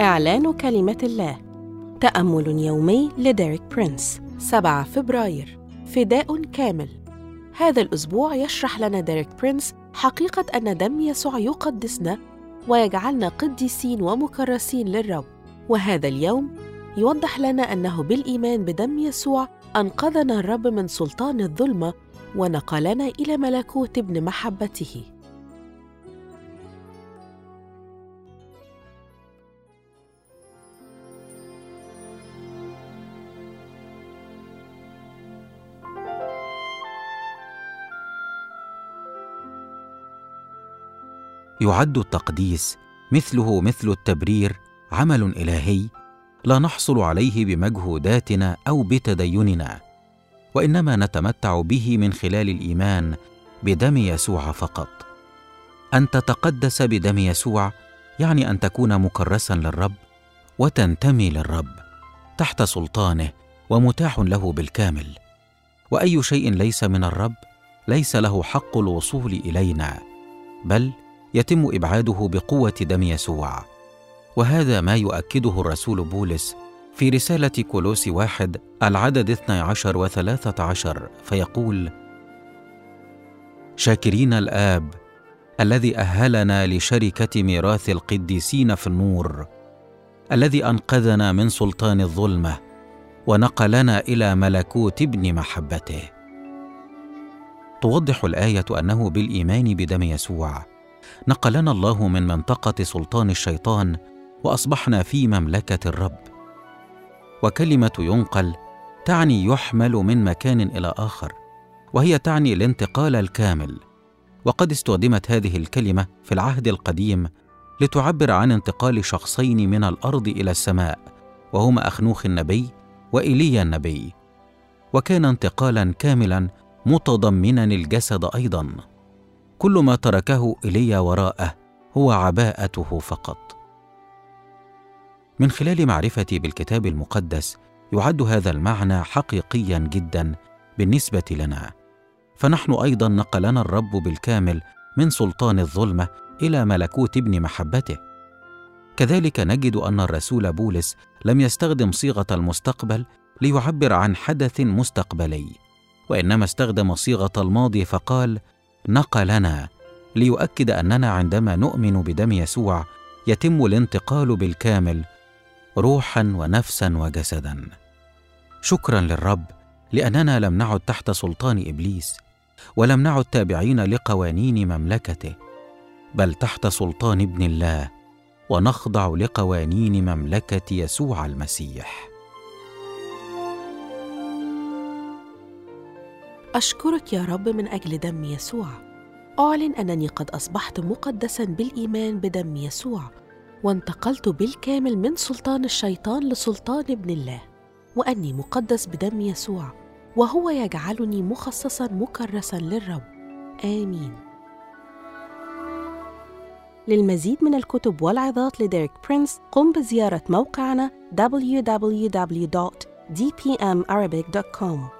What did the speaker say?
إعلان كلمة الله. تأمل يومي لديريك برينس 7 فبراير. فداء كامل. هذا الأسبوع يشرح لنا ديريك برينس حقيقة أن دم يسوع يقدسنا ويجعلنا قديسين ومكرسين للرب. وهذا اليوم يوضح لنا أنه بالإيمان بدم يسوع أنقذنا الرب من سلطان الظلمة ونقلنا إلى ملكوت ابن محبته. يعد التقديس مثله مثل التبرير عمل إلهي لا نحصل عليه بمجهوداتنا أو بتديننا وإنما نتمتع به من خلال الإيمان بدم يسوع فقط. أن تتقدس بدم يسوع يعني أن تكون مكرسا للرب وتنتمي للرب تحت سلطانه ومتاح له بالكامل. وأي شيء ليس من الرب ليس له حق الوصول إلينا بل يتم إبعاده بقوة دم يسوع. وهذا ما يؤكده الرسول بولس في رسالة كولوس واحد العدد 12 وثلاثة عشر فيقول شاكرين الآب الذي أهلنا لشركة ميراث القديسين في النور الذي أنقذنا من سلطان الظلمة ونقلنا إلى ملكوت ابن محبته. توضح الآية أنه بالإيمان بدم يسوع. نقلنا الله من منطقة سلطان الشيطان وأصبحنا في مملكة الرب. وكلمة ينقل تعني يحمل من مكان إلى آخر وهي تعني الانتقال الكامل. وقد استخدمت هذه الكلمة في العهد القديم لتعبر عن انتقال شخصين من الأرض إلى السماء وهما أخنوخ النبي وإيليا النبي. وكان انتقالا كاملا متضمنا الجسد أيضا. كل ما تركه ايليا وراءه هو عباءته فقط. من خلال معرفتي بالكتاب المقدس يعد هذا المعنى حقيقيا جدا بالنسبة لنا. فنحن أيضا نقلنا الرب بالكامل من سلطان الظلمة إلى ملكوت ابن محبته. كذلك نجد أن الرسول بولس لم يستخدم صيغة المستقبل ليعبر عن حدث مستقبلي وإنما استخدم صيغة الماضي فقال نقلنا ليؤكد أننا عندما نؤمن بدم يسوع يتم الانتقال بالكامل روحا ونفسا وجسدا. شكرا للرب لأننا لم نعد تحت سلطان إبليس ولم نعد تابعين لقوانين مملكته بل تحت سلطان ابن الله ونخضع لقوانين مملكة يسوع المسيح. أشكرك يا رب من أجل دم يسوع. أعلن أنني قد أصبحت مقدسا بالإيمان بدم يسوع وانتقلت بالكامل من سلطان الشيطان لسلطان ابن الله وأني مقدس بدم يسوع وهو يجعلني مخصصا مكرسا للرب. آمين. للمزيد من الكتب والعظات لديريك برينس قم بزيارة موقعنا www.dpmarabic.com